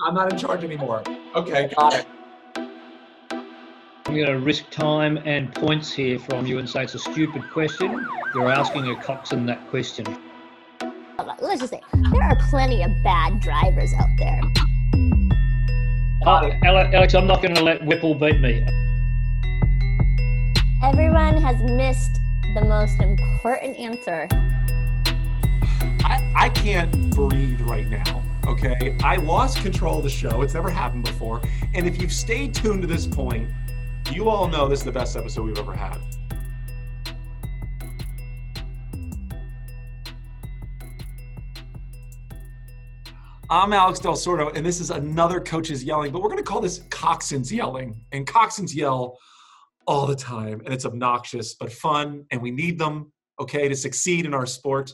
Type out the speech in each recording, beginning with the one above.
I'm not in charge anymore. Okay, got it. I'm going to risk time and points here from you and say it's a stupid question. You're asking a coxswain that question. Let's just say there are plenty of bad drivers out there. Uh, Alex, I'm not going to let Whipple beat me. Everyone has missed the most important answer. I, I can't breathe right now. Okay. I lost control of the show. It's never happened before. And if you've stayed tuned to this point, you all know this is the best episode we've ever had. I'm Alex Del Sordo, and this is another Coaches Yelling, but we're going to call this Coxswains Yelling. And Coxswains yell all the time, and it's obnoxious, but fun, and we need them, okay, to succeed in our sport.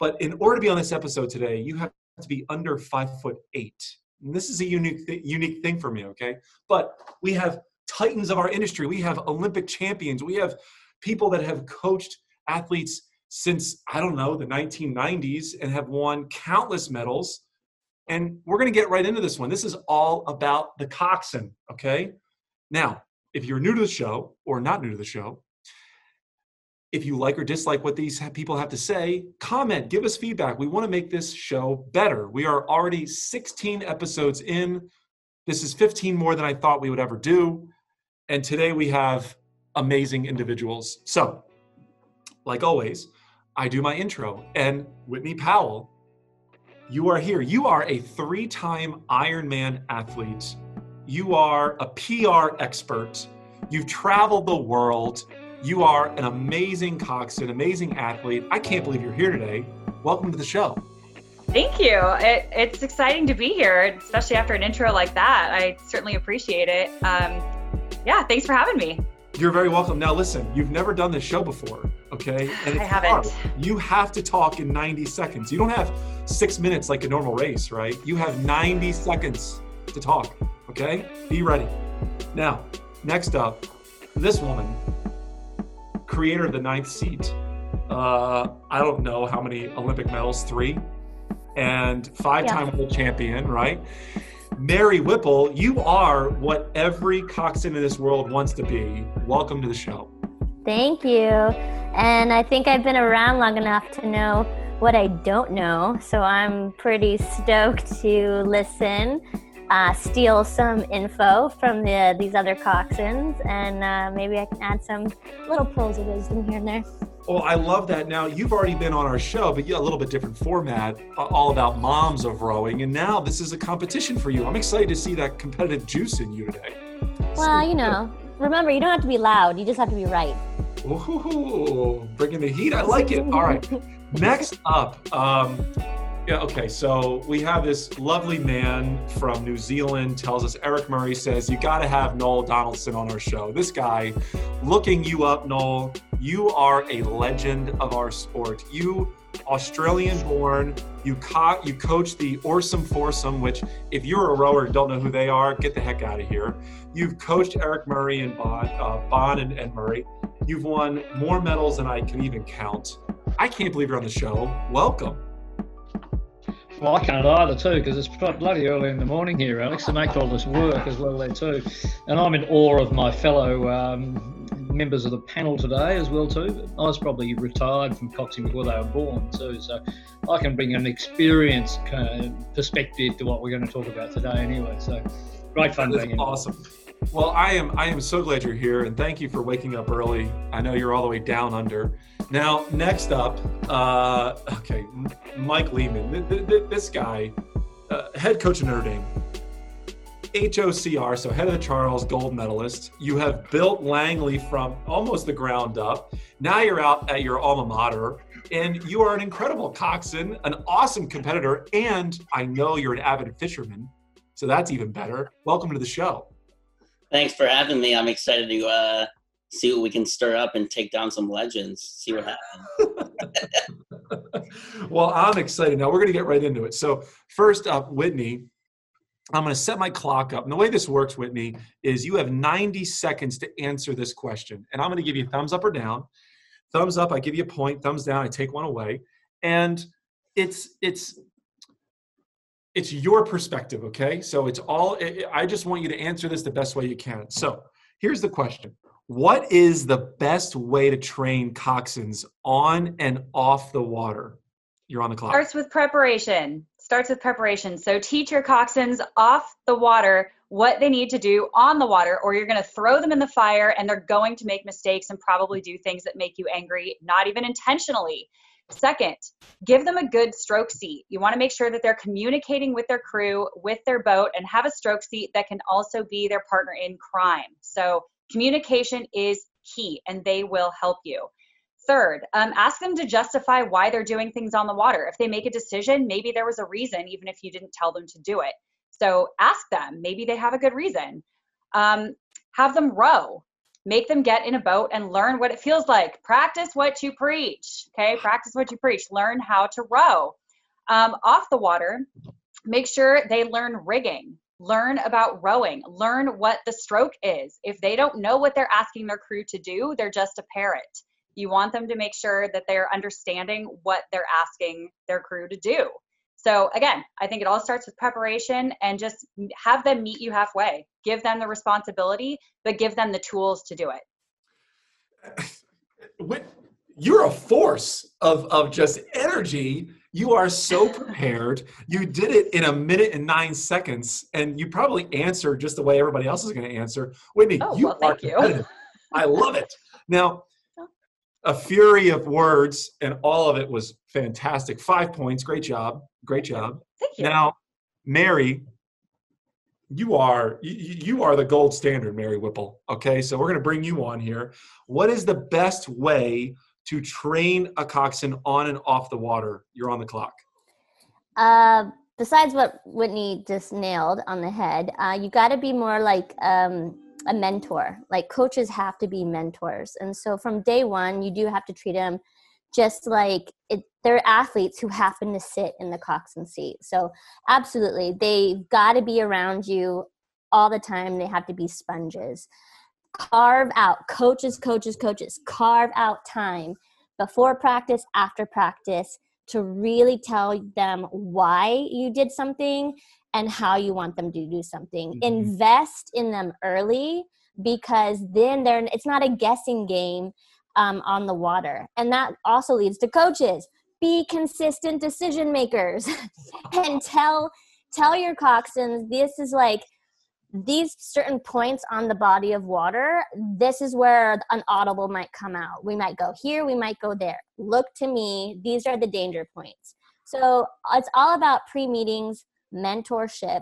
But in order to be on this episode today, you have to be under five foot eight. And this is a unique, th- unique thing for me, okay? But we have titans of our industry. We have Olympic champions. We have people that have coached athletes since, I don't know, the 1990s and have won countless medals. And we're going to get right into this one. This is all about the coxswain, okay? Now, if you're new to the show or not new to the show, if you like or dislike what these people have to say, comment, give us feedback. We want to make this show better. We are already 16 episodes in. This is 15 more than I thought we would ever do. And today we have amazing individuals. So, like always, I do my intro. And Whitney Powell, you are here. You are a three time Ironman athlete. You are a PR expert. You've traveled the world. You are an amazing coxswain, amazing athlete. I can't believe you're here today. Welcome to the show. Thank you. It, it's exciting to be here, especially after an intro like that. I certainly appreciate it. Um, yeah, thanks for having me. You're very welcome. Now, listen, you've never done this show before, okay? And I haven't. Hard. You have to talk in 90 seconds. You don't have six minutes like a normal race, right? You have 90 seconds to talk, okay? Be ready. Now, next up, this woman creator of the ninth seat. Uh, I don't know how many Olympic medals, three, and five-time yeah. world champion, right? Mary Whipple, you are what every coxswain in this world wants to be. Welcome to the show. Thank you. And I think I've been around long enough to know what I don't know. So I'm pretty stoked to listen uh, steal some info from the, these other coxswains, and uh, maybe I can add some little pearls of wisdom here and there. Well, I love that. Now you've already been on our show, but yeah, a little bit different format, all about moms of rowing, and now this is a competition for you. I'm excited to see that competitive juice in you today. Well, so, you know, remember you don't have to be loud; you just have to be right. Ooh, bringing the heat. I like it. All right. Next up, um, yeah, okay. So we have this lovely man from New Zealand tells us Eric Murray says you got to have Noel Donaldson on our show. This guy, looking you up, Noel, you are a legend of our sport. You Australian born, you co- you coach the Oarsome Foursome, which if you're a rower and don't know who they are, get the heck out of here. You've coached Eric Murray and Bond, uh, Bond and, and Murray. You've won more medals than I can even count. I can't believe you're on the show. Welcome. Well, I can't either too because it's bloody early in the morning here, Alex, to make all this work as well there too. And I'm in awe of my fellow um, members of the panel today as well too. I was probably retired from coxing before they were born too, so I can bring an experienced kind of perspective to what we're going to talk about today anyway. So great fun That's being awesome. Well, I am I am so glad you're here, and thank you for waking up early. I know you're all the way down under. Now, next up, uh, okay, Mike Lehman. This guy, uh, head coach of Notre Dame, HOCR, so head of the Charles, gold medalist. You have built Langley from almost the ground up. Now you're out at your alma mater, and you are an incredible coxswain, an awesome competitor, and I know you're an avid fisherman, so that's even better. Welcome to the show. Thanks for having me. I'm excited to uh, see what we can stir up and take down some legends. See what happens. well, I'm excited. Now we're going to get right into it. So first up, Whitney. I'm going to set my clock up. And the way this works, Whitney, is you have 90 seconds to answer this question. And I'm going to give you thumbs up or down. Thumbs up, I give you a point. Thumbs down, I take one away. And it's it's it's your perspective, okay? So it's all, I just want you to answer this the best way you can. So here's the question What is the best way to train coxswains on and off the water? You're on the clock. Starts with preparation. Starts with preparation. So teach your coxswains off the water what they need to do on the water, or you're going to throw them in the fire and they're going to make mistakes and probably do things that make you angry, not even intentionally. Second, give them a good stroke seat. You want to make sure that they're communicating with their crew, with their boat, and have a stroke seat that can also be their partner in crime. So, communication is key and they will help you. Third, um, ask them to justify why they're doing things on the water. If they make a decision, maybe there was a reason, even if you didn't tell them to do it. So ask them. Maybe they have a good reason. Um, have them row make them get in a boat and learn what it feels like. Practice what you preach. Okay, practice what you preach. Learn how to row. Um, off the water, make sure they learn rigging. Learn about rowing. Learn what the stroke is. If they don't know what they're asking their crew to do, they're just a parrot. You want them to make sure that they're understanding what they're asking their crew to do. So again, I think it all starts with preparation and just have them meet you halfway. Give them the responsibility, but give them the tools to do it. You're a force of, of just energy. You are so prepared. You did it in a minute and nine seconds, and you probably answered just the way everybody else is going to answer. Whitney, oh, you well, are. You. I love it. Now, a fury of words, and all of it was fantastic. Five points. Great job. Great job. Thank you. Now, Mary, you are you, you are the gold standard, Mary Whipple. Okay, so we're going to bring you on here. What is the best way to train a coxswain on and off the water? You're on the clock. Uh, besides what Whitney just nailed on the head, uh, you got to be more like um, a mentor. Like coaches have to be mentors, and so from day one, you do have to treat them just like it, they're athletes who happen to sit in the coxswain seat. So absolutely, they've got to be around you all the time. They have to be sponges. Carve out coaches, coaches, coaches. Carve out time before practice, after practice to really tell them why you did something and how you want them to do something. Mm-hmm. Invest in them early because then they're it's not a guessing game um, on the water. And that also leads to coaches. Be consistent decision makers and tell tell your coxswains this is like these certain points on the body of water, this is where an audible might come out. We might go here, we might go there. Look to me, these are the danger points. So it's all about pre meetings, mentorship.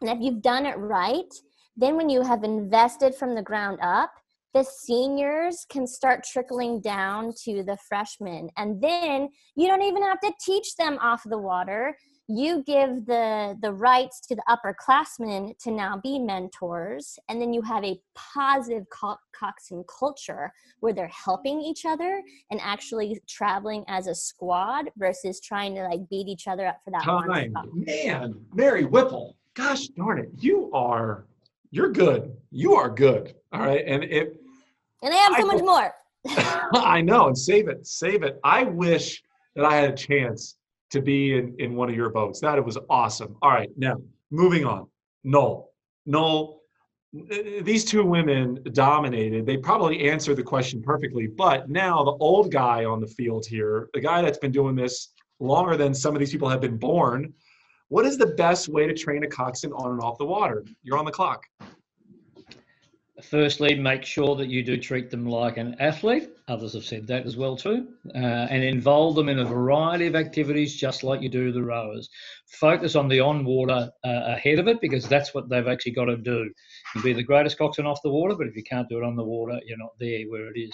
And if you've done it right, then when you have invested from the ground up, the seniors can start trickling down to the freshmen. And then you don't even have to teach them off the water. You give the, the rights to the upperclassmen to now be mentors. And then you have a positive co- coxswain culture where they're helping each other and actually traveling as a squad versus trying to like beat each other up for that time. Man, Mary Whipple, gosh darn it, you are you're good. You are good. All right. And it and I have so I, much more. I know, and save it, save it. I wish that I had a chance to be in, in one of your boats. That was awesome. All right, now moving on. Noel. Noel, these two women dominated. They probably answered the question perfectly, but now the old guy on the field here, the guy that's been doing this longer than some of these people have been born, what is the best way to train a coxswain on and off the water? You're on the clock firstly, make sure that you do treat them like an athlete. Others have said that as well too, uh, and involve them in a variety of activities, just like you do the rowers. Focus on the on water uh, ahead of it because that's what they've actually got to do. You can be the greatest coxswain off the water, but if you can't do it on the water, you're not there where it is.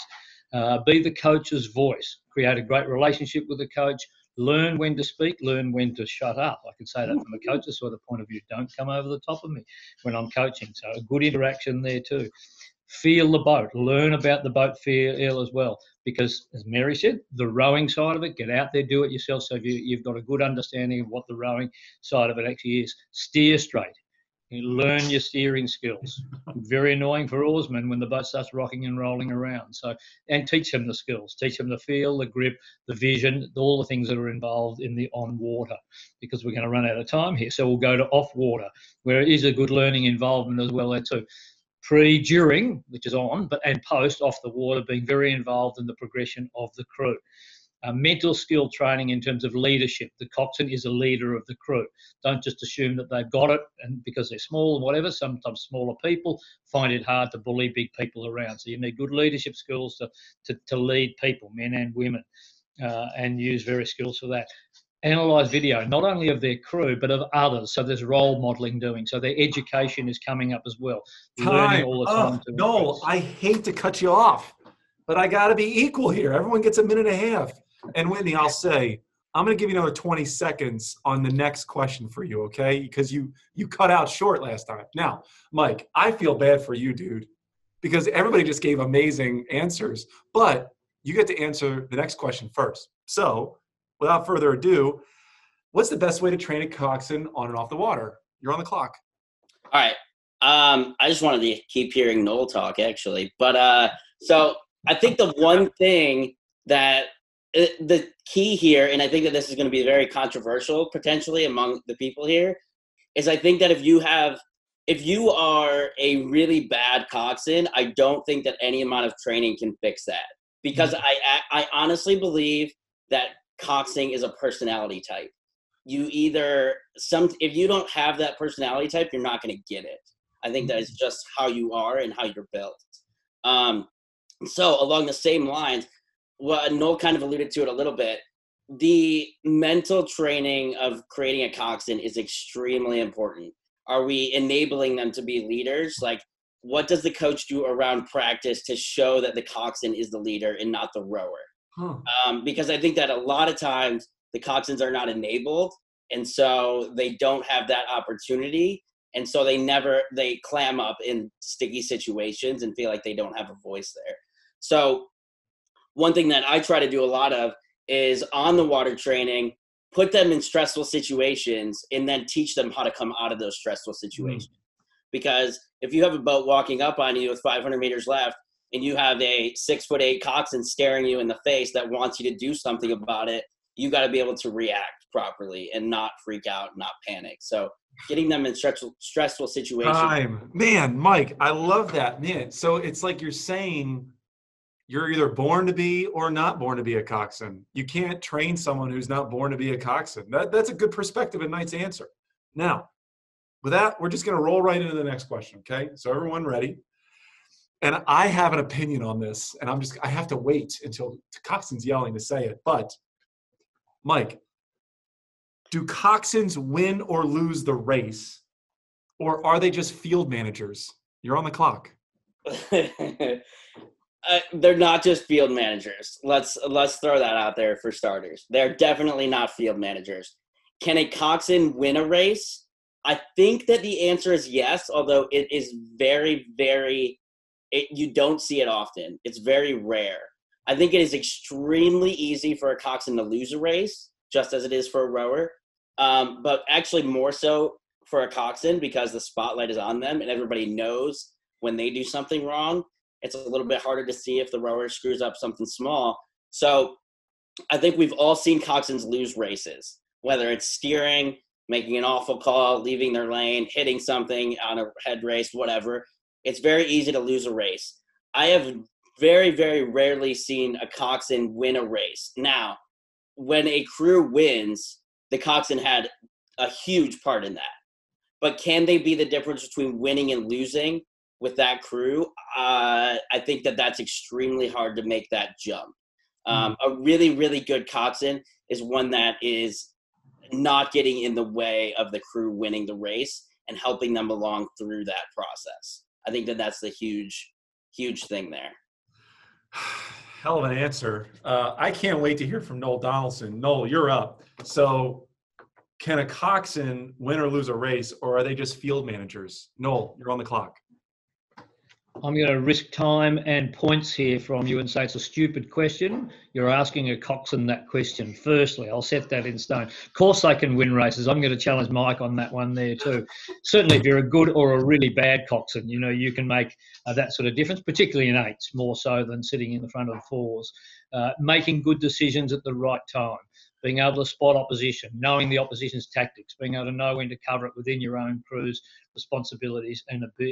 Uh, be the coach's voice. Create a great relationship with the coach learn when to speak, learn when to shut up. I can say that from a mm-hmm. coach's sort of point of view. Don't come over the top of me when I'm coaching. So a good interaction there too. Feel the boat, learn about the boat feel as well. Because as Mary said, the rowing side of it, get out there, do it yourself. So you, you've got a good understanding of what the rowing side of it actually is. Steer straight. You learn your steering skills. Very annoying for oarsmen when the boat starts rocking and rolling around. So, and teach them the skills, teach them the feel, the grip, the vision, all the things that are involved in the on water. Because we're going to run out of time here, so we'll go to off water, where it is a good learning involvement as well there too. Pre, during, which is on, but and post off the water, being very involved in the progression of the crew uh, mental skill training in terms of leadership. The coxswain is a leader of the crew. Don't just assume that they've got it and because they're small and whatever. Sometimes smaller people find it hard to bully big people around. So you need good leadership skills to, to, to lead people, men and women, uh, and use various skills for that. Analyze video, not only of their crew, but of others. So there's role modeling doing. So their education is coming up as well. Time. Oh, no, I hate to cut you off, but I got to be equal here. Everyone gets a minute and a half. And Whitney, I'll say, I'm going to give you another 20 seconds on the next question for you, okay? Because you you cut out short last time. Now, Mike, I feel bad for you, dude, because everybody just gave amazing answers, but you get to answer the next question first. So, without further ado, what's the best way to train a coxswain on and off the water? You're on the clock. All right. Um, I just wanted to keep hearing Noel talk, actually, but uh, so I think the one thing that the key here, and I think that this is going to be very controversial potentially among the people here, is I think that if you have, if you are a really bad coxswain, I don't think that any amount of training can fix that because mm-hmm. I, I honestly believe that coxing is a personality type. You either some if you don't have that personality type, you're not going to get it. I think that is mm-hmm. just how you are and how you're built. Um, so along the same lines, well, Noel kind of alluded to it a little bit. The mental training of creating a coxswain is extremely important. Are we enabling them to be leaders? Like, what does the coach do around practice to show that the coxswain is the leader and not the rower? Huh. Um, because I think that a lot of times the coxswains are not enabled, and so they don't have that opportunity, and so they never they clam up in sticky situations and feel like they don't have a voice there. So one thing that I try to do a lot of is on the water training, put them in stressful situations and then teach them how to come out of those stressful situations. Mm. Because if you have a boat walking up on you with 500 meters left and you have a six foot eight coxswain staring you in the face that wants you to do something about it, you got to be able to react properly and not freak out, not panic. So getting them in stressful, stressful situations. Time. Man, Mike, I love that. Man, so it's like you're saying you're either born to be or not born to be a coxswain. You can't train someone who's not born to be a coxswain. That, that's a good perspective and nice answer. Now, with that, we're just going to roll right into the next question. Okay, so everyone ready? And I have an opinion on this, and I'm just I have to wait until coxswain's yelling to say it. But Mike, do coxswains win or lose the race, or are they just field managers? You're on the clock. uh, they're not just field managers. Let's let's throw that out there for starters. They're definitely not field managers. Can a coxswain win a race? I think that the answer is yes, although it is very, very. It, you don't see it often. It's very rare. I think it is extremely easy for a coxswain to lose a race, just as it is for a rower. Um, but actually, more so for a coxswain because the spotlight is on them and everybody knows when they do something wrong it's a little bit harder to see if the rower screws up something small. So I think we've all seen coxswains lose races, whether it's steering, making an awful call, leaving their lane, hitting something on a head race, whatever. It's very easy to lose a race. I have very, very rarely seen a coxswain win a race. Now, when a crew wins, the coxswain had a huge part in that. But can they be the difference between winning and losing? With that crew, uh, I think that that's extremely hard to make that jump. Um, mm. A really, really good coxswain is one that is not getting in the way of the crew winning the race and helping them along through that process. I think that that's the huge, huge thing there. Hell of an answer. Uh, I can't wait to hear from Noel Donaldson. Noel, you're up. So, can a coxswain win or lose a race, or are they just field managers? Noel, you're on the clock. I'm going to risk time and points here from you and say it's a stupid question. You're asking a coxswain that question. Firstly, I'll set that in stone. Of course, they can win races. I'm going to challenge Mike on that one there too. Certainly, if you're a good or a really bad coxswain, you know you can make uh, that sort of difference, particularly in eights, more so than sitting in the front of the fours. Uh, making good decisions at the right time being able to spot opposition, knowing the opposition's tactics, being able to know when to cover it within your own crew's responsibilities and uh,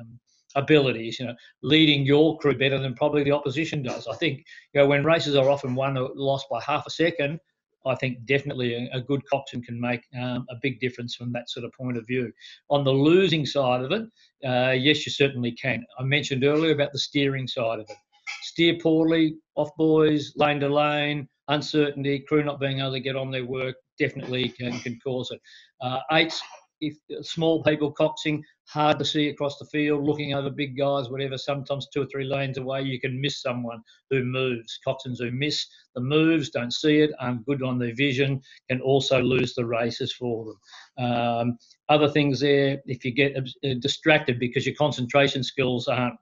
um, abilities, you know, leading your crew better than probably the opposition does. I think, you know, when races are often won or lost by half a second, I think definitely a, a good coxswain can make um, a big difference from that sort of point of view. On the losing side of it, uh, yes, you certainly can. I mentioned earlier about the steering side of it. Steer poorly, off buoys, lane to lane, uncertainty, crew not being able to get on their work definitely can, can cause it. Uh, eights, if small people coxing, hard to see across the field, looking over big guys, whatever. Sometimes two or three lanes away, you can miss someone who moves. Coxswains who miss the moves, don't see it, aren't good on their vision, can also lose the races for them. Um, other things there, if you get uh, distracted because your concentration skills aren't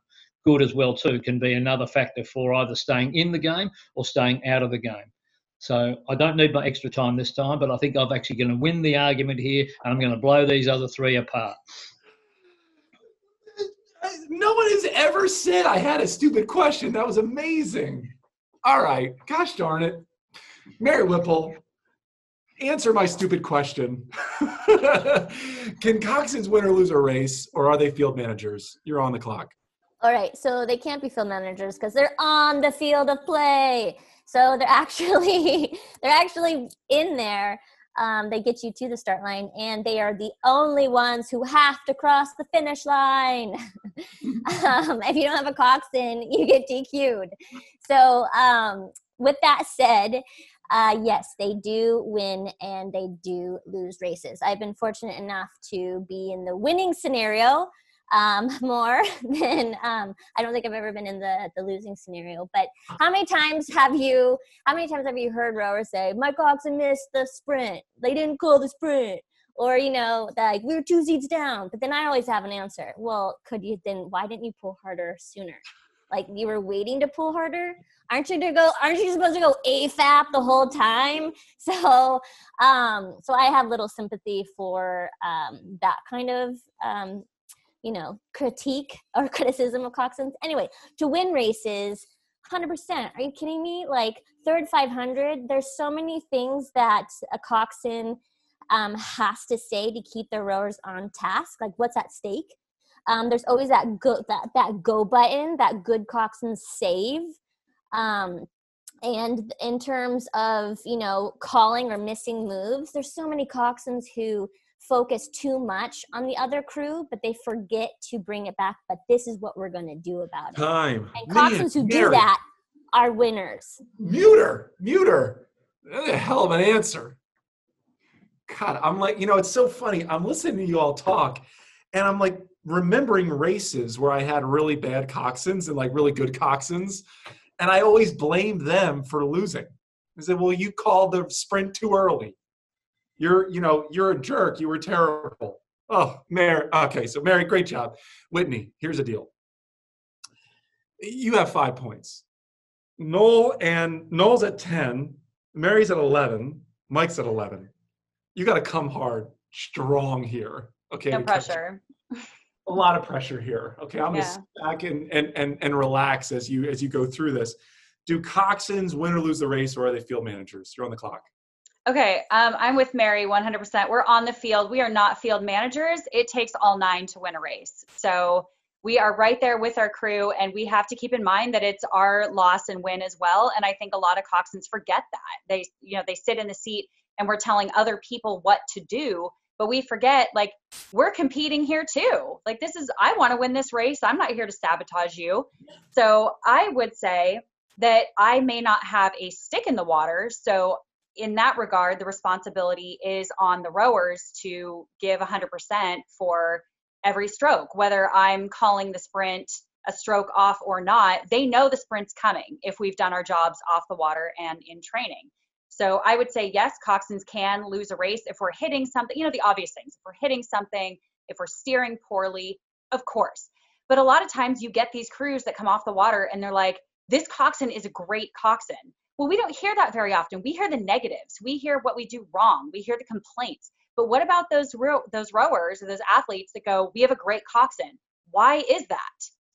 good as well too, can be another factor for either staying in the game or staying out of the game. So I don't need my extra time this time, but I think I'm actually going to win the argument here, and I'm going to blow these other three apart. No one has ever said I had a stupid question. That was amazing. All right, gosh darn it, Mary Whipple, answer my stupid question. Can coxswains win or lose a race, or are they field managers? You're on the clock. All right, so they can't be field managers because they're on the field of play. So they're actually they're actually in there. Um, they get you to the start line, and they are the only ones who have to cross the finish line. um, if you don't have a coxswain, you get DQ'd. So, um, with that said, uh, yes, they do win and they do lose races. I've been fortunate enough to be in the winning scenario um, more than um, I don't think I've ever been in the the losing scenario. But how many times have you? How many times have you heard rowers say, "my coxswain missed the sprint. They didn't call the sprint." Or you know, like we were two seats down, but then I always have an answer. Well, could you then? Why didn't you pull harder sooner? Like you were waiting to pull harder. Aren't you to go? Aren't you supposed to go AFAP the whole time? So, um, so I have little sympathy for um, that kind of um, you know critique or criticism of coxswains. Anyway to win races 100% are you kidding me? Like third 500 there's so many things that a coxswain um, has to say to keep their rowers on task like what's at stake? Um, there's always that go that, that go button that good coxswains save. Um, and in terms of you know calling or missing moves there's so many coxswains who focus too much on the other crew, but they forget to bring it back. But this is what we're going to do about it. Time. And coxswains who Mary. do that are winners. Muter, muter. That's a hell of an answer. God, I'm like, you know, it's so funny. I'm listening to you all talk, and I'm like remembering races where I had really bad coxswains and like really good coxswains, and I always blamed them for losing. I said, "Well, you called the sprint too early you're you know you're a jerk. You were terrible. Oh mary okay so mary great job. Whitney here's a deal. You have five points. Noel and noel's at 10 mary's at 11 mike's at 11 you got to come hard strong here okay? No pressure. a lot of pressure here okay? I'm yeah. gonna back and, and and and relax as you as you go through this. Do coxswains win or lose the race or are they field managers? You're on the clock Okay, um, I'm with Mary 100%. We're on the field. We are not field managers. It takes all nine to win a race. So we are right there with our crew, and we have to keep in mind that it's our loss and win as well. And I think a lot of coxswains forget that. They, you know, they sit in the seat and we're telling other people what to do, but we forget like we're competing here too. Like this is, I want to win this race. I'm not here to sabotage you. So I would say that I may not have a stick in the water. So in that regard, the responsibility is on the rowers to give 100% for every stroke, whether I'm calling the sprint a stroke off or not. They know the sprint's coming if we've done our jobs off the water and in training. So I would say yes, coxswains can lose a race if we're hitting something, you know, the obvious things. If we're hitting something, if we're steering poorly, of course. But a lot of times you get these crews that come off the water and they're like, this coxswain is a great coxswain. Well, we don't hear that very often. We hear the negatives. We hear what we do wrong. We hear the complaints. But what about those row, those rowers or those athletes that go, we have a great coxswain? Why is that?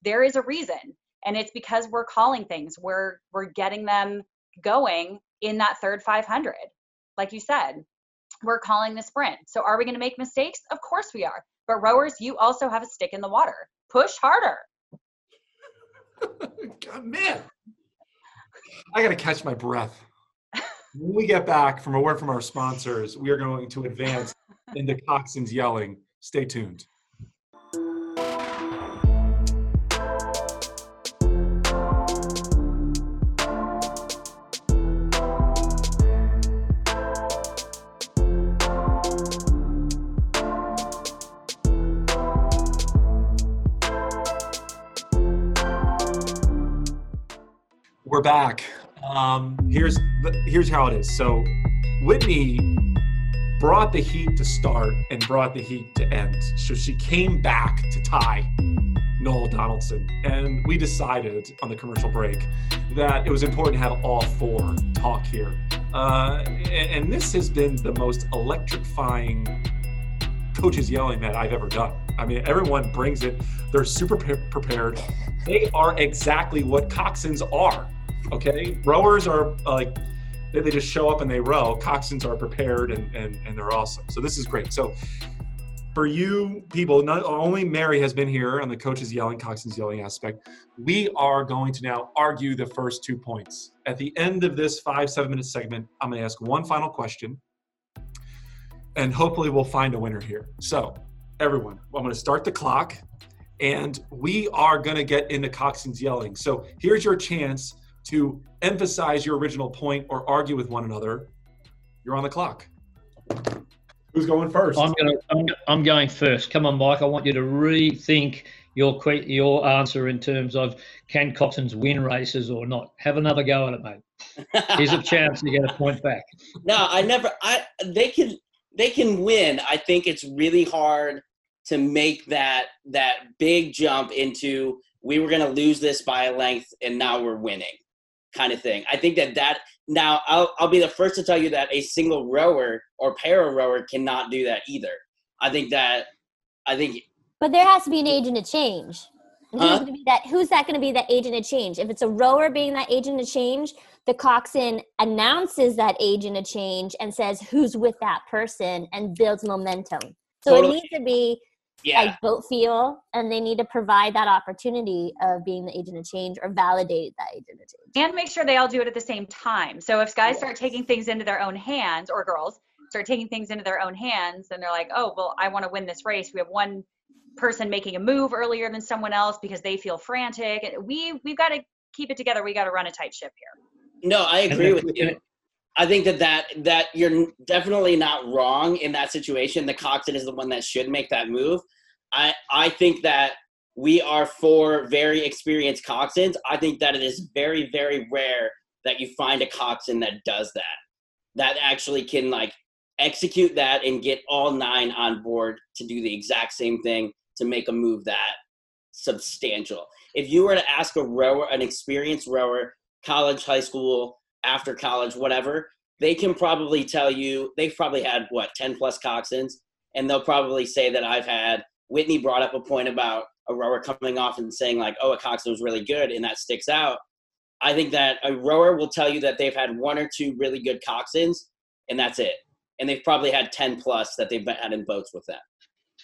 There is a reason, and it's because we're calling things. We're we're getting them going in that third 500. Like you said, we're calling the sprint. So are we going to make mistakes? Of course we are. But rowers, you also have a stick in the water. Push harder. God, I got to catch my breath. When we get back from a word from our sponsors, we are going to advance into coxswains yelling. Stay tuned. We're back. Um, here's here's how it is. So, Whitney brought the heat to start and brought the heat to end. So she came back to tie Noel Donaldson, and we decided on the commercial break that it was important to have all four talk here. Uh, and, and this has been the most electrifying coaches yelling that I've ever done. I mean, everyone brings it. They're super pre- prepared. They are exactly what coxswains are. Okay, rowers are uh, like they, they just show up and they row. Coxswains are prepared and, and and they're awesome. So this is great. So for you people, not only Mary has been here on the coaches yelling, coxswains yelling aspect. We are going to now argue the first two points. At the end of this five seven minute segment, I'm going to ask one final question, and hopefully we'll find a winner here. So everyone, I'm going to start the clock, and we are going to get into coxswains yelling. So here's your chance to emphasize your original point or argue with one another, you're on the clock. Who's going first? I'm going. I'm, I'm going first. Come on, Mike. I want you to rethink your your answer in terms of can coxswains win races or not. Have another go at it, mate. Here's a chance to get a point back. no, I never. I they can they can win. I think it's really hard to make that that big jump into we were going to lose this by a length and now we're winning kind of thing. I think that that now I'll I'll be the first to tell you that a single rower or para rower cannot do that either. I think that I think But there has to be an agent of change. Who's Huh? going to be that? Who's that going to be that agent of change? If it's a rower being that agent of change, the coxswain announces that agent of change and says who's with that person and builds momentum. So Totally. it needs to be yeah. like boat feel, and they need to provide that opportunity of being the agent of change or validate that agent of change. and make sure they all do it at the same time. So if guys start taking things into their own hands, or girls start taking things into their own hands, and they're like, "Oh, well, I want to win this race." We have one person making a move earlier than someone else because they feel frantic. And we we've got to keep it together. We got to run a tight ship here. No, I agree if- with you. I think that, that that you're definitely not wrong in that situation. The coxswain is the one that should make that move. I I think that we are for very experienced coxswains. I think that it is very very rare that you find a coxswain that does that. That actually can like execute that and get all nine on board to do the exact same thing to make a move that substantial. If you were to ask a rower, an experienced rower, college, high school, after college, whatever, they can probably tell you they've probably had what 10 plus coxswains, and they'll probably say that I've had. Whitney brought up a point about a rower coming off and saying like, "Oh, a coxswain was really good," and that sticks out. I think that a rower will tell you that they've had one or two really good coxswains, and that's it. And they've probably had 10 plus that they've had in boats with them.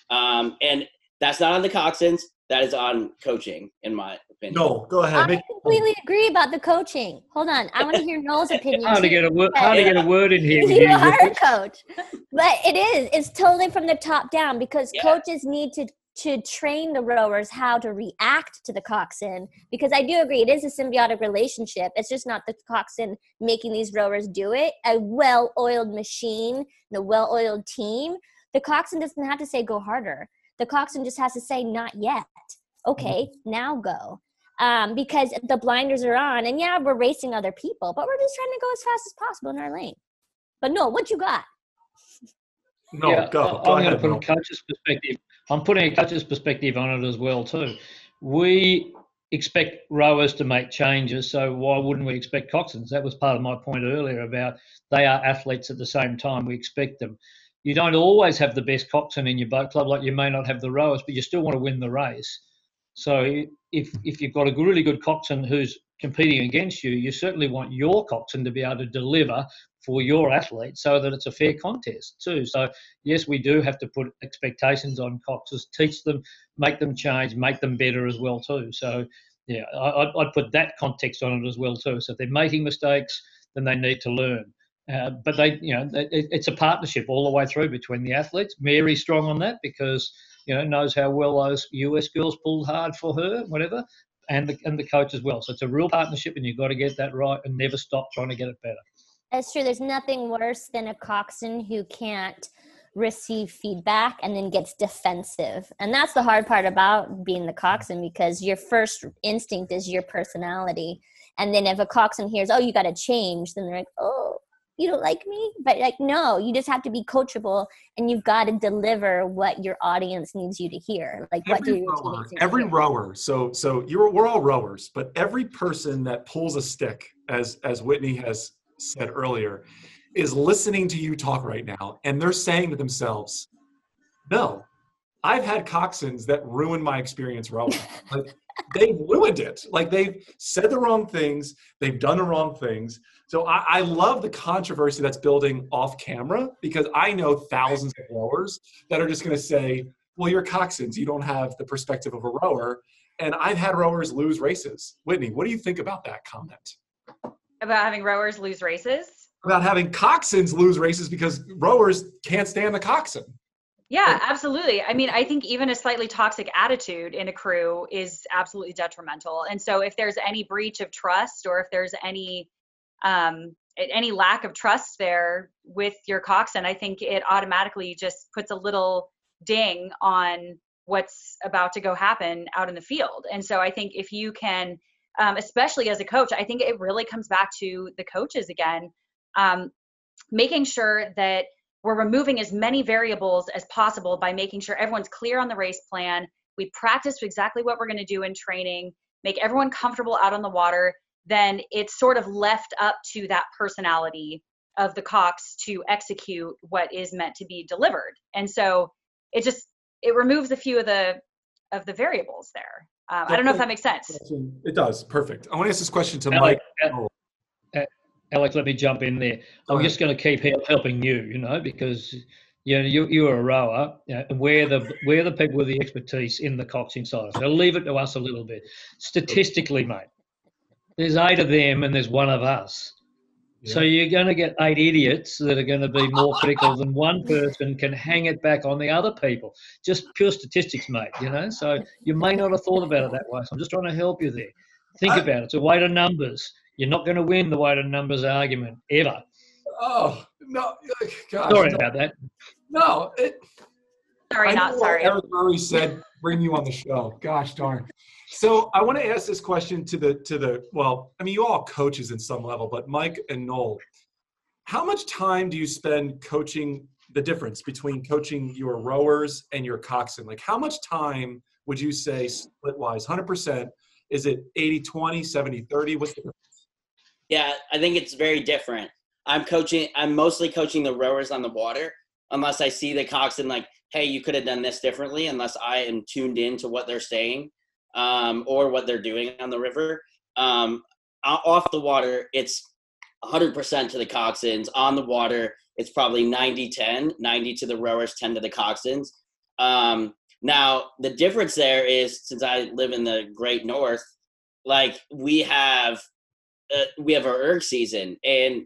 Um, and that's not on the coxswains. That is on coaching, in my opinion. no, go ahead. I Make, completely agree about the coaching. Hold on, I want to hear Noel's opinion. Hard to get a word. Hard to get a word in here. with you you, are a Rupert. coach but it is it's totally from the top down because Yeah. coaches need to to train the rowers how to react to the coxswain because i do agree it is a symbiotic relationship it's just not the coxswain making these rowers do it a well-oiled machine the well-oiled team the coxswain doesn't have to say go harder the coxswain just has to say not yet okay now go um, because the blinders are on and yeah we're racing other people but we're just trying to go as fast as possible in our lane but no, what you got? no, yeah, go. I- go I'm going to put Noel. a coach's perspective. I'm putting a coach's perspective on it as well too. we expect rowers to make changes, so why wouldn't we expect coxswains? That was part of my point earlier about they are athletes at the same time. We expect them. You don't always have the best coxswain in your boat club, like you may not have the rowers, but you still want to win the race. So if if you've got a really good coxswain who's competing against you, you certainly want your coxswain to be able to deliver for your athlete so that it's a fair contest too. So yes, we do have to put expectations on coxes, teach them, make them change, make them better as well too. So yeah, I, would put that context on it as well too. So if they're making mistakes, then they need to learn. Uh, but they, you know, it, it's a partnership all the way through between the athletes. Mary's strong on that because you know knows how well those US girls pulled hard for her, whatever, and the and the coach as well. So it's a real partnership, and you've got to get that right and never stop trying to get it better. That's true. There's nothing worse than a coxswain who can't receive feedback and then gets defensive. And that's the hard part about being the coxswain because your first instinct is your personality. And then if a coxswain hears, oh, you got to change, then they're like, oh, you don't like me? But like, no, you just have to be coachable and you've got to deliver what your audience needs you to hear. Like every what do your rower, every rower. So, so you're, we're all rowers, but every person that pulls a stick, as, as Whitney has said earlier, is listening to you talk right now and they're saying to themselves, no, I've had coxswains that ruined my experience rowing. like they've ruined it. Like they've said the wrong things, they've done the wrong things. So I, I, love the controversy that's building off camera because I know thousands of rowers that are just going to say, well, you're coxswains. You don't have the perspective of a rower. And I've had rowers lose races. Whitney, what do you think about that comment? About having rowers lose races? About having coxswains lose races because rowers can't stand the coxswain. Yeah, absolutely. I mean, I think even a slightly toxic attitude in a crew is absolutely detrimental. And so if there's any breach of trust or if there's any um, any lack of trust there with your coxswain, I think it automatically just puts a little ding on what's about to go happen out in the field. And so I think if you can um, especially as a coach, I think it really comes back to the coaches again, um, making sure that we're removing as many variables as possible by making sure everyone's clear on the race plan. We practice exactly what we're going to do in training, make everyone comfortable out on the water. Then it's sort of left up to that personality of the Cox to execute what is meant to be delivered. And so it just it removes a few of the of the variables there. Um, I don't know if that makes sense. It does. Perfect. I want to ask this question to Alex, Mike. Alex, let me jump in there. I'm just going to keep helping you, you know, because you know, you, you're a rower. You know, we're the we're the people with the expertise in the coxing side. So leave it to us a little bit. Statistically, mate, there's eight of them and there's one of us. So you're going to get eight idiots that are going to be more critical than one person can hang it back on the other people. Just pure statistics, mate. You know, so you may not have thought about it that way. So I'm just trying to help you there. Think about it. It's a weight of numbers. You're not going to win the weight of numbers argument ever. Oh no, gosh, sorry no. about that. No, it. Sorry, not sorry. Eric Murray said, "Bring you on the show." Gosh darn. So I want to ask this question to the to the well, I mean, you all coaches in some level, but Mike and Noel, how much time do you spend coaching the difference between coaching your rowers and your coxswain? Like, how much time would you say split wise, 100%? Is it 80 20, 70 30? What's the difference? Yeah, I think it's very different. I'm coaching, I'm mostly coaching the rowers on the water, unless I see the coxswain like, hey, you could have done this differently, unless I am tuned in to what they're saying um, or what they're doing on the river. Um, off the water, it's 100% to the coxswains. On the water, it's probably 90 10, 90 to the rowers, 10 to the coxswains. Um, now, the difference there is since I live in the Great North, like we have uh, we have our erg season and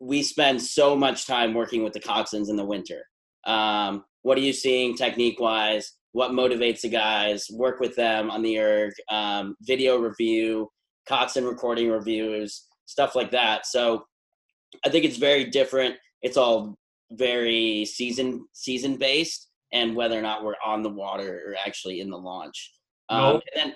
we spend so much time working with the coxswains in the winter. Um, what are you seeing technique wise? what motivates the guys, work with them on the erg, um, video review, coxswain recording reviews, stuff like that. So I think it's very different. It's all very season season based, and whether or not we're on the water or actually in the launch. Um, and then,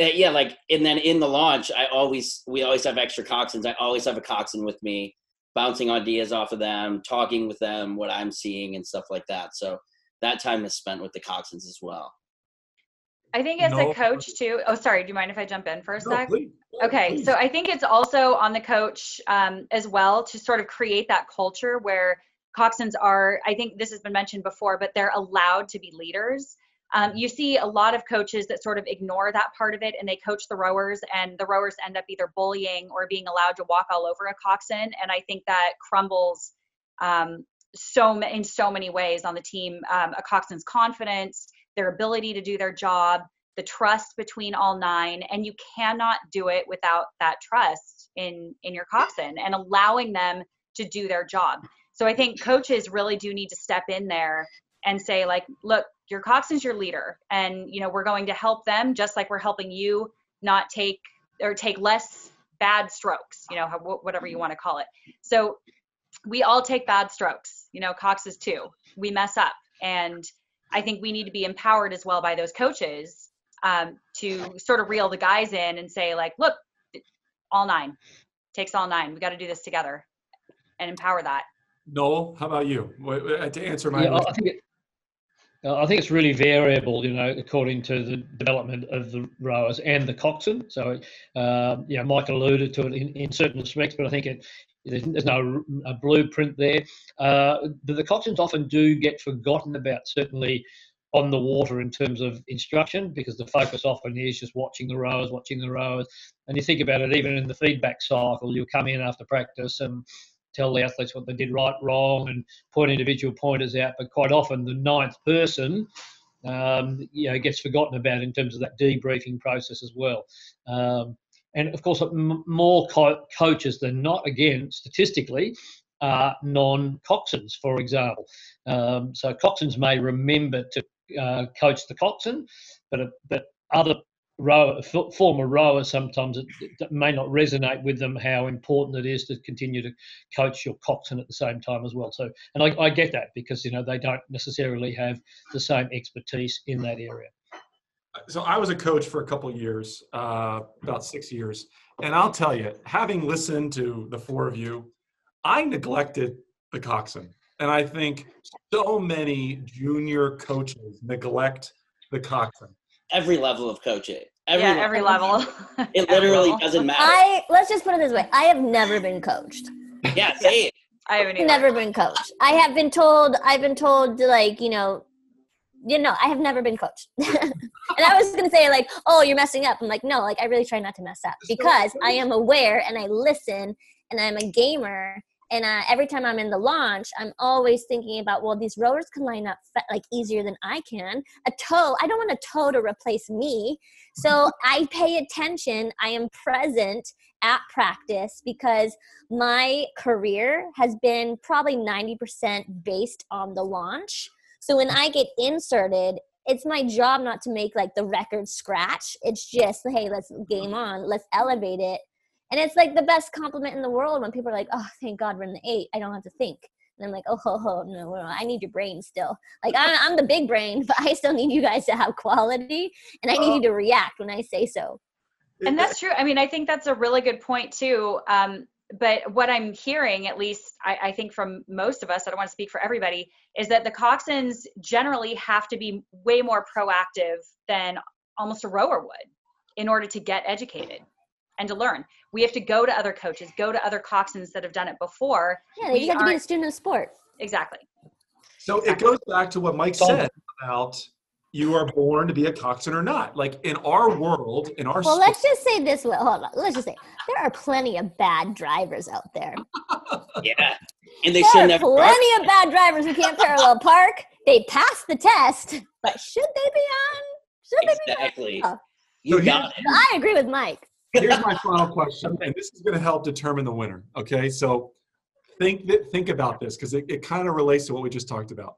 uh, yeah, like and then in the launch, I always we always have extra coxswains. I always have a coxswain with me, bouncing ideas off of them, talking with them, what I'm seeing and stuff like that. So that time is spent with the coxswains as well. I think as No. a coach too. Oh, sorry. Do you mind if I jump in for a No, sec? please. Okay, Please. so I think it's also on the coach um, as well to sort of create that culture where coxswains are. I think this has been mentioned before, but they're allowed to be leaders. Um, you see a lot of coaches that sort of ignore that part of it and they coach the rowers, and the rowers end up either bullying or being allowed to walk all over a coxswain. And I think that crumbles um, so in so many ways on the team. Um, a coxswain's confidence, their ability to do their job, the trust between all nine and you cannot do it without that trust in in your coxswain and allowing them to do their job so i think coaches really do need to step in there and say like look your coxswain's your leader. And you know we're going to help them just like we're helping you not take or take less bad strokes you know whatever you want to call it. So we all take bad strokes you know coxes too. We mess up. And i think we need to be empowered as well by those coaches um, to sort of reel the guys in and say like look all nine. Takes all nine. We got to do this together and empower that. Noel, how about you? Wait, wait, To answer my Yeah, I I think it, I think it's really variable, you know, according to the development of the rowers and the coxswain. So, um, you know, Mike alluded to it in, in certain respects, but I think it, there's, no blueprint there. Uh, but the coxswains often do get forgotten about, certainly on the water in terms of instruction, because the focus often is just watching the rowers, watching the rowers. And you think about it, even in the feedback cycle, you'll come in after practice and tell the athletes what they did right, wrong, and point individual pointers out, but quite often the ninth person, um, you know, gets forgotten about in terms of that debriefing process as well. Um, and of course, more co- coaches than not, again, statistically, are non-coxswains, for example. Um, so coxswains may remember to uh, coach the coxswain, but uh, but other row, f- former rowers sometimes it, it may not resonate with them how important it is to continue to coach your coxswain at the same time as well. So, and I, I get that because you know they don't necessarily have the same expertise in that area. so I was a coach for a couple of years, uh, about six years, and I'll tell you, having listened to the four of you, I neglected the coxswain, and I think so many junior coaches neglect the coxswain. Every level of coaching. Every yeah level. every level It literally level. doesn't matter. I let's just put it this way: I have never been coached. yeah, say it. i haven't either. Never been coached. I have been told. I've been told to like you know, you know. I have never been coached. and I was gonna say like, oh, you're messing up. I'm like, no, like I really try not to mess up because I am aware and I listen and I'm a gamer. And uh, every time I'm in the launch, I'm always thinking about, well, these rowers can line up like easier than I can. A toe, I don't want a toe to replace me. So I pay attention. I am present at practice because my career has been probably 90% based on the launch. So when I get inserted, it's my job not to make like the record scratch. It's just, hey, let's game on, let's elevate it. And it's like the best compliment in the world when people are like, oh, thank God we're in the eight. I don't have to think. And I'm like, oh, ho, ho, no, no, I need your brain still. Like, I'm, I'm the big brain, but I still need you guys to have quality and I need you to react when I say so. and that's true i mean i think that's a really good point too um, but what i'm hearing at least I, I think from most of us i don't want to speak for everybody is that the coxswains generally have to be way more proactive than almost a rower would in order to get educated and to learn we have to go to other coaches go to other coxswains that have done it before Yeah, they We just have to be a student of sport. exactly So it goes back to what Mike said about you are born to be a coxswain or not. Like in our world, in our Well, sport- let's just say this way. Hold on. Let's just say there are plenty of bad drivers out there. Yeah. And they There should are never. plenty of bad drivers who can't parallel park. They pass the test, but should they be on? Should they be on? Exactly. Oh. You So got it. I agree with Mike. Here's my final question, and this is going to help determine the winner. Okay, so think th- think about this because it, it kind of relates to what we just talked about.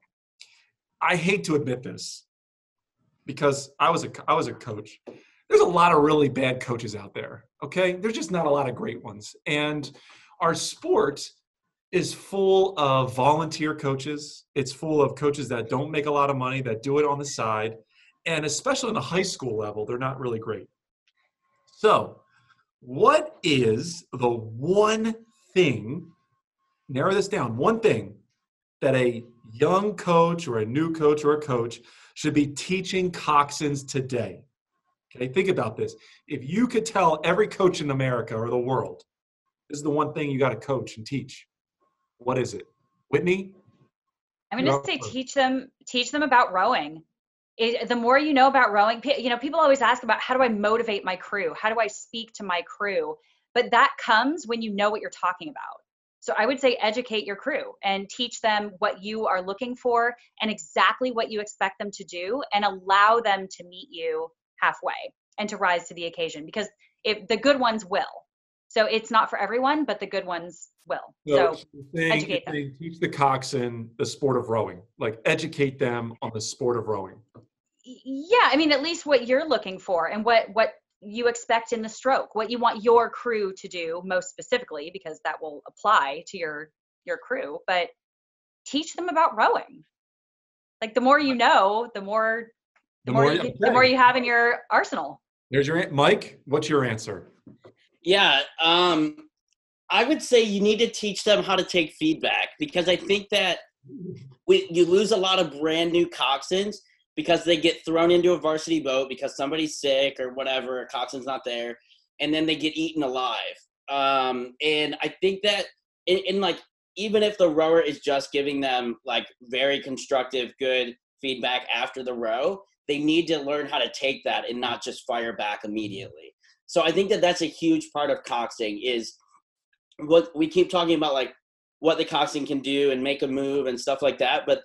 I hate to admit this because I was a I was a coach. There's a lot of really bad coaches out there. Okay, there's just not a lot of great ones, and our sport is full of volunteer coaches. It's full of coaches that don't make a lot of money that do it on the side, and especially on the high school level, they're not really great. So, what is the one thing, narrow this down, one thing that a young coach or a new coach or a coach should be teaching coxswains today? Okay, think about this. If you could tell every coach in America or the world, this is the one thing you got to coach and teach. What is it? Whitney? I'm going to say teach them teach them about rowing. It, the more you know about rowing, you know, people always ask about how do I motivate my crew? How do I speak to my crew? But that comes when you know what you're talking about. So I would say educate your crew and teach them what you are looking for and exactly what you expect them to do and allow them to meet you halfway and to rise to the occasion because if the good ones will. So it's not for everyone, but the good ones will. So, so saying, educate them. Teach the coxswain the sport of rowing, like educate them on the sport of rowing. Yeah, I mean, at least what you're looking for and what what you expect in the stroke, what you want your crew to do most specifically, because that will apply to your your crew. But teach them about rowing. Like the more you know, the more the, the more, more you, the more you have in your arsenal. There's your Mike. What's your answer? Yeah, um, I would say you need to teach them how to take feedback because I think that we you lose a lot of brand new coxswains because they get thrown into a varsity boat because somebody's sick or whatever, a coxswain's not there, and then they get eaten alive. Um, and I think that in, in like even if the rower is just giving them like very constructive, good feedback after the row, they need to learn how to take that and not just fire back immediately. So I think that that's a huge part of coxing is what we keep talking about, like what the coxing can do and make a move and stuff like that. But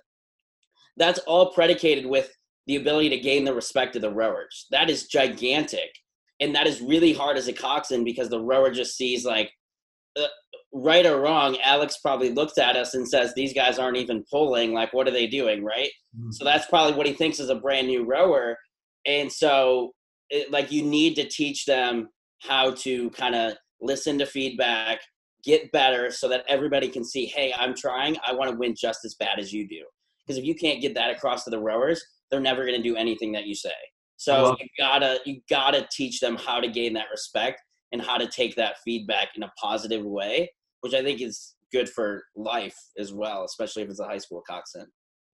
that's all predicated with the ability to gain the respect of the rowers. That is gigantic. And that is really hard as a coxswain because the rower just sees like, uh, right or wrong, Alex probably looks at us and says, These guys aren't even pulling. Like, what are they doing? Right. Mm-hmm. So that's probably what he thinks is a brand new rower. And so, it, like, you need to teach them how to kind of listen to feedback, get better so that everybody can see, Hey, I'm trying. I want to win just as bad as you do. Because if you can't get that across to the rowers, they're never going to do anything that you say. So you gotta you gotta teach them how to gain that respect and how to take that feedback in a positive way, which I think is good for life as well, especially if it's a high school coxswain.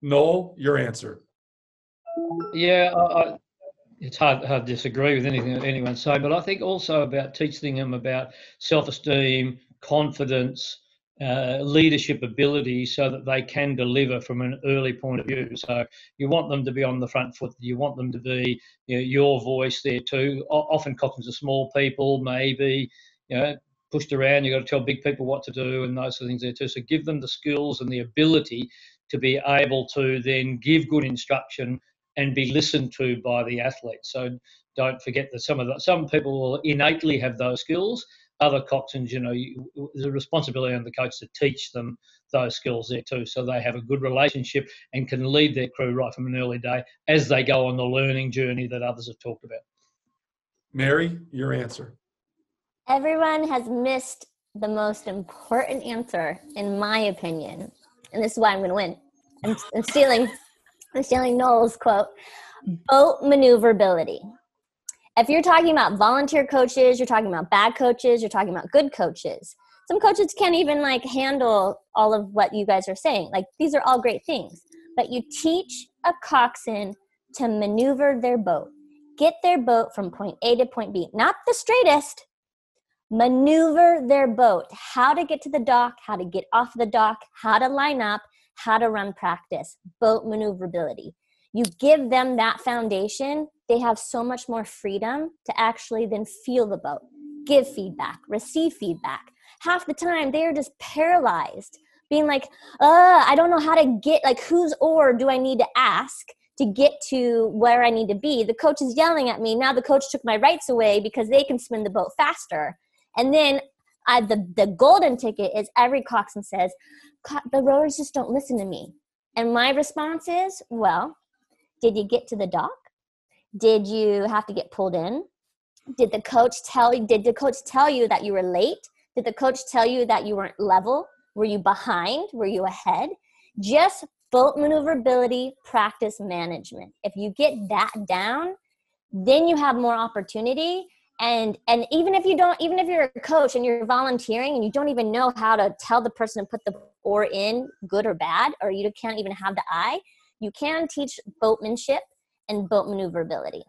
Noel, your answer. Yeah, I, I, it's hard, hard to disagree with anything that anyone's saying, but I think also about teaching them about self-esteem, confidence, uh, leadership ability so that they can deliver from an early point of view. So you want them to be on the front foot. You want them to be you know, your voice there too. O- often Coxswains are small people, maybe you know pushed around. You've got to tell big people what to do and those sort of things there too. So give them the skills and the ability to be able to then give good instruction and be listened to by the athlete. So don't forget that some of the, some people will innately have those skills other coxswains, you know, you, there's responsibility on the coach to teach them those skills there too, so they have a good relationship and can lead their crew right from an early day as they go on the learning journey that others have talked about. Mary, your answer. Everyone has missed the most important answer, in my opinion, and this is why I'm going to win. I'm, I'm stealing, Stealing Noel's quote: hmm. "Boat maneuverability." if you're talking about volunteer coaches, you're talking about bad coaches, you're talking about good coaches. Some coaches can't even like handle all of what you guys are saying. Like these are all great things, but you teach a coxswain to maneuver their boat, get their boat from point A to point B, not the straightest. Maneuver their boat, how to get to the dock, how to get off the dock, how to line up, how to run practice, boat maneuverability. You give them that foundation, they have so much more freedom to actually then feel the boat, give feedback, receive feedback. Half the time, they are just paralyzed, being like, uh, I don't know how to get, like, whose oar do I need to ask? to get to where I need to be. The coach is yelling at me. Now the coach took my rights away because they can spin the boat faster. And then I, the, the golden ticket is every coxswain says, the rowers just don't listen to me. And my response is, well, did you get to the dock? Did you have to get pulled in? Did the coach tell you did the coach tell you that you were late? Did the coach tell you that you weren't level? Were you behind? Were you ahead? Just boat maneuverability practice management. If you get that down, then you have more opportunity and and even if you don't even if you're a coach and you're volunteering and you don't even know how to tell the person to put the oar in good or bad or you can't even have the eye you can teach boatmanship and boat maneuverability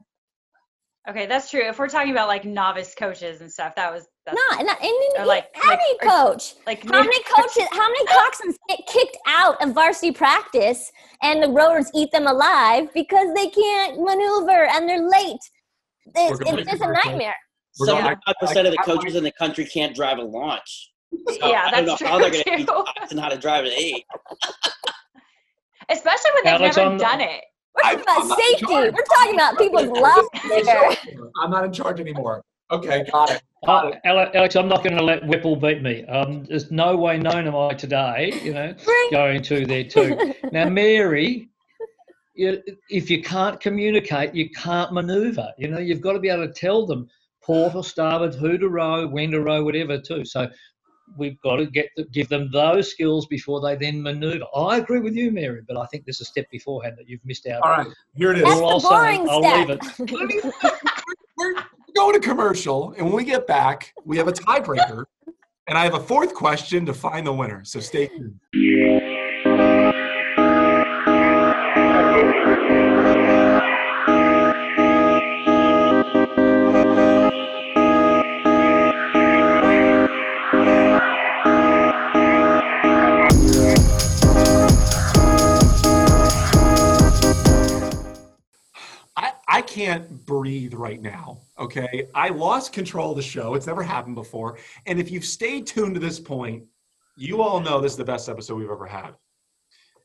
Okay, that's true. If we're talking about like novice coaches and stuff, that was that's not, not and Or like- any like- or- coach like how many coaches how many coxswains get kicked out of varsity practice and the rowers eat them alive because they can't maneuver and they're late it's, it's just a nightmare Seventy-five percent of the I- I- coaches in the country can't drive a launch. So Yeah, I don't know that's how they're going to teach too. Austin how to drive an eight. especially when they've Alex, never on the- done it. we're talking about I'm not in safety we're talking about people's lives here I'm not in charge anymore. Okay, got it. Uh, Ale- Alex, I'm not going to let Whipple beat me. Um, there's no way known am I today, you know, going to there too. Now, Mary, you, if you can't communicate, you can't manoeuvre. You know, you've got to be able to tell them port or starboard, who to row, when to row, whatever too. So we've got to get the, give them those skills before they then manoeuvre. I agree with you, Mary, but I think there's a step beforehand that you've missed out. All on. right, here it is. That's All the I'll say, boring I'll step. leave it. we're going to commercial, and when we get back, we have a tiebreaker, and I have a fourth question to find the winner. So stay tuned. Can't breathe right now. Okay. I lost control of the show. It's never happened before. And if you've stayed tuned to this point, you all know this is the best episode we've ever had.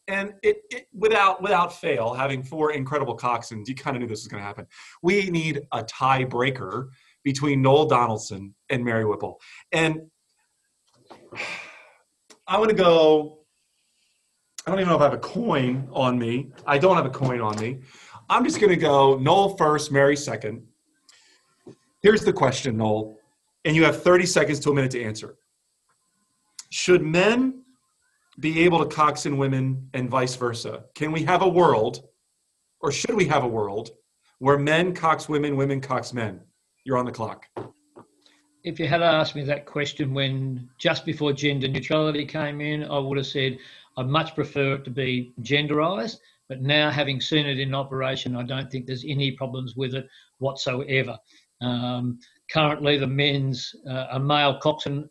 And it, it without without fail, having four incredible coxswains, you kind of knew this was going to happen. We need a tiebreaker between Noel Donaldson and Mary Whipple. And I want to go. I don't even know if I have a coin on me. I don't have a coin on me. I'm just going to go Noel first, Mary second. Here's the question, Noel, and you have 30 seconds to a minute to answer. Should men be able to coxswain women and vice versa? Can we have a world, or should we have a world, where men cox women, women cox men? You're on the clock. if you had asked me that question when just before gender neutrality came in, I would have said I'd much prefer it to be genderized. But now, having seen it in operation, I don't think there's any problems with it whatsoever. Um, currently, the men's uh, a male coxswain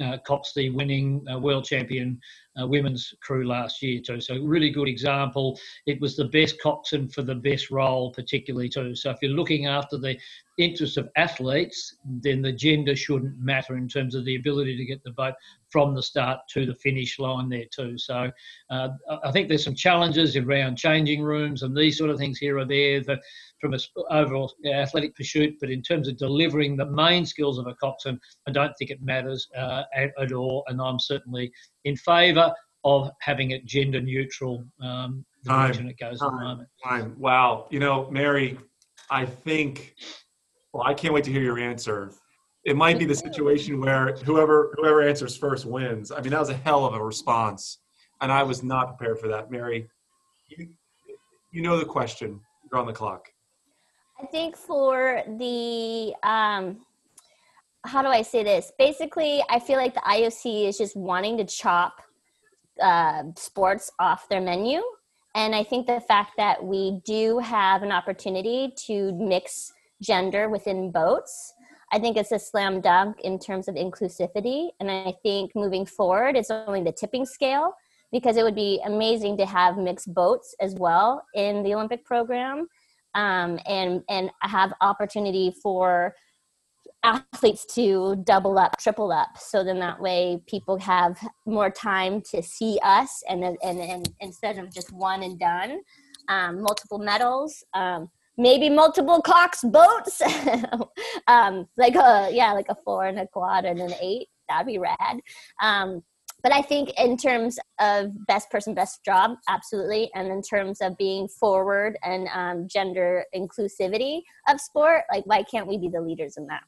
uh, cops the winning uh, world champion uh, women's crew last year too. So really good example. It was the best coxswain for the best role, particularly too. So if you're looking after the interests of athletes, then the gender shouldn't matter in terms of the ability to get the boat from the start to the finish line there too. So uh, I think there's some challenges around changing rooms and these sort of things here or there that from a overall athletic pursuit, but in terms of delivering the main skills of a coxswain, I don't think it matters uh, at, at all. And I'm certainly in favour of having it gender neutral. Um, the Time. direction it goes at the moment. Fine. Wow. You know, Mary, I think. Well, I can't wait to hear your answer. It might be the situation where whoever whoever answers first wins. I mean, that was a hell of a response, and I was not prepared for that. Mary, you you know the question. You're on the clock. I think for the um, how do I say this? Basically, I feel like the IOC is just wanting to chop uh, sports off their menu, and I think the fact that we do have an opportunity to mix gender within boats. I think it's a slam dunk in terms of inclusivity, and I think moving forward, it's only the tipping scale because it would be amazing to have mixed boats as well in the Olympic program um, and and have opportunity for athletes to double up, triple up. So then that way people have more time to see us, and and and instead of just one and done, um, multiple medals. Um, Maybe multiple Cox boats, um, like a yeah, like a four and a quad and an eight. That'd be rad. Um, but I think in terms of best person, best job, absolutely. And in terms of being forward and um, gender inclusivity of sport, like why can't we be the leaders in that?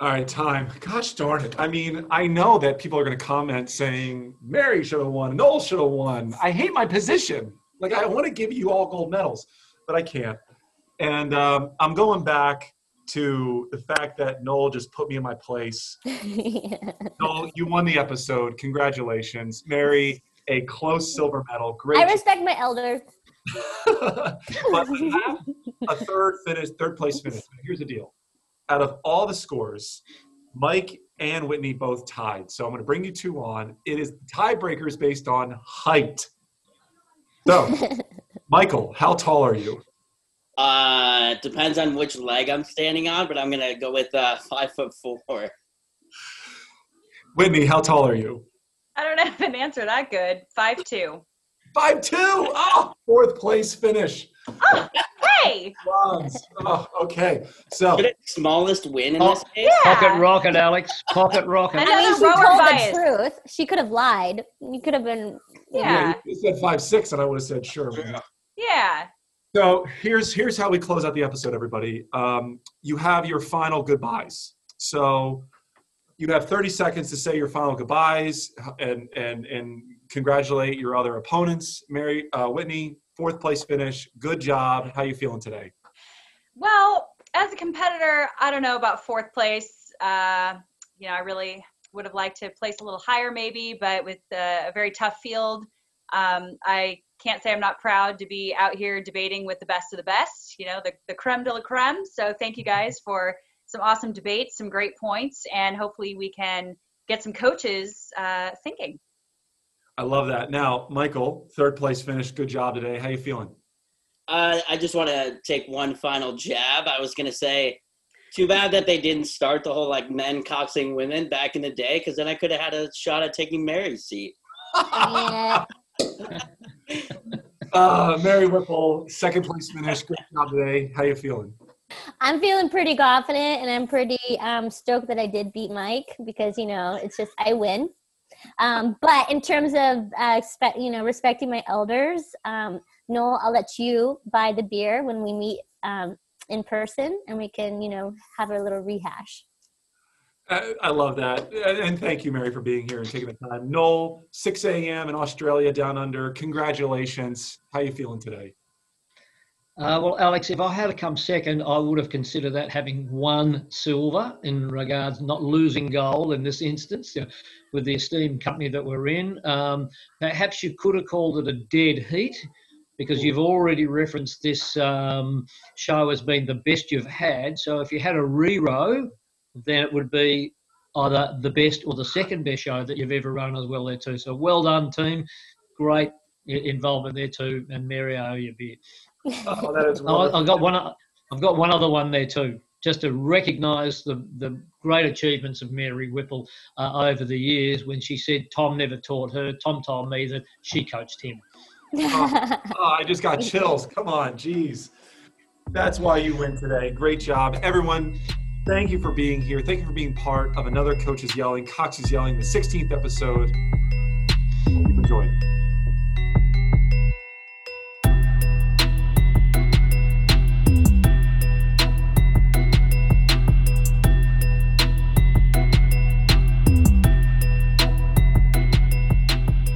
All right, time. Gosh darn it. I mean, I know that people are going to comment saying Mary should have won, Noel should have won. I hate my position. Like, I want to give you all gold medals, but I can't. And um, I'm going back to the fact that Noel just put me in my place. Noel, you won the episode. Congratulations. Mary, a close silver medal. Great. I respect my elders. but a third finish, third place finish. Here's the deal. Out of all the scores, Mike and Whitney both tied. So I'm going to bring you two on. It is tiebreakers based on height. So, Michael, how tall are you? Uh, depends on which leg I'm standing on, but I'm gonna go with uh, five foot four. Whitney, how tall are you? I don't have an answer that good. Five two. Five two. Oh, fourth place finish. Oh, Hey. Bronze. Oh, okay. So Could it smallest win in Oh. this case? Yeah. Pocket rocket, Alex. Pocket rocket. I I mean, she told bias. the truth. She could have lied. You could have been. Yeah. you said five six, and I would have said sure. Yeah. Yeah. So here's here's how we close out the episode, everybody. Um, you have your final goodbyes. So you have 30 seconds to say your final goodbyes and and and congratulate your other opponents. Mary uh, Whitney, fourth place finish. Good job. How you feeling today? Well, as a competitor, I don't know about fourth place. Uh, you know, I really would have liked to place a little higher, maybe, but with uh, a very tough field, um, I can't say I'm not proud to be out here debating with the best of the best. You know, the the creme de la creme. So thank you guys for some awesome debates, some great points, and hopefully we can get some coaches uh, thinking. I love that. Now, Michael, third place finish. Good job today. How you feeling? Uh, I just want to take one final jab. I was gonna say, too bad that they didn't start the whole like men coxing women back in the day, because then I could have had a shot at taking Mary's seat. Yeah. Uh, Mary Whipple, second place finish. Great job today. How you feeling? I'm feeling pretty confident, and I'm pretty um, stoked that I did beat Mike because you know it's just I win. Um, but in terms of uh, expect, you know respecting my elders, um, Noel, I'll let you buy the beer when we meet um, in person, and we can you know have a little rehash. I love that. And thank you, Mary, for being here and taking the time. Noel, 6 a.m. in Australia, down under. Congratulations. How are you feeling today? Uh, well, Alex, if I had to come second, I would have considered that having one silver in regards not losing gold in this instance you know, with the esteemed company that we're in. Um, perhaps you could have called it a dead heat because you've already referenced this um, show as being the best you've had. So if you had a re-row, then it would be either the best or the second best show that you've ever run as well there too. So well done, team. Great involvement there too. And Mary, I owe you a beer. Oh, that is Oh, wonderful. I've got one. I've got one other one there too, just to recognise the the great achievements of Mary Whipple uh, over the years. When she said Tom never taught her, Tom told me that she coached him. Oh, I just got chills. Come on, geez. That's why you win today. Great job. Everyone, thank you for being here. Thank you for being part of another Coaches Yelling, Cox is Yelling, the 16th episode. Hope you enjoyed.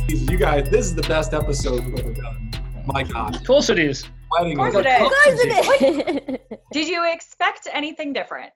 Jesus, You guys, this is the best episode we've ever done. My God. Of course it is. Wedding Of course was it is. like- Of course it is. Did you expect anything different?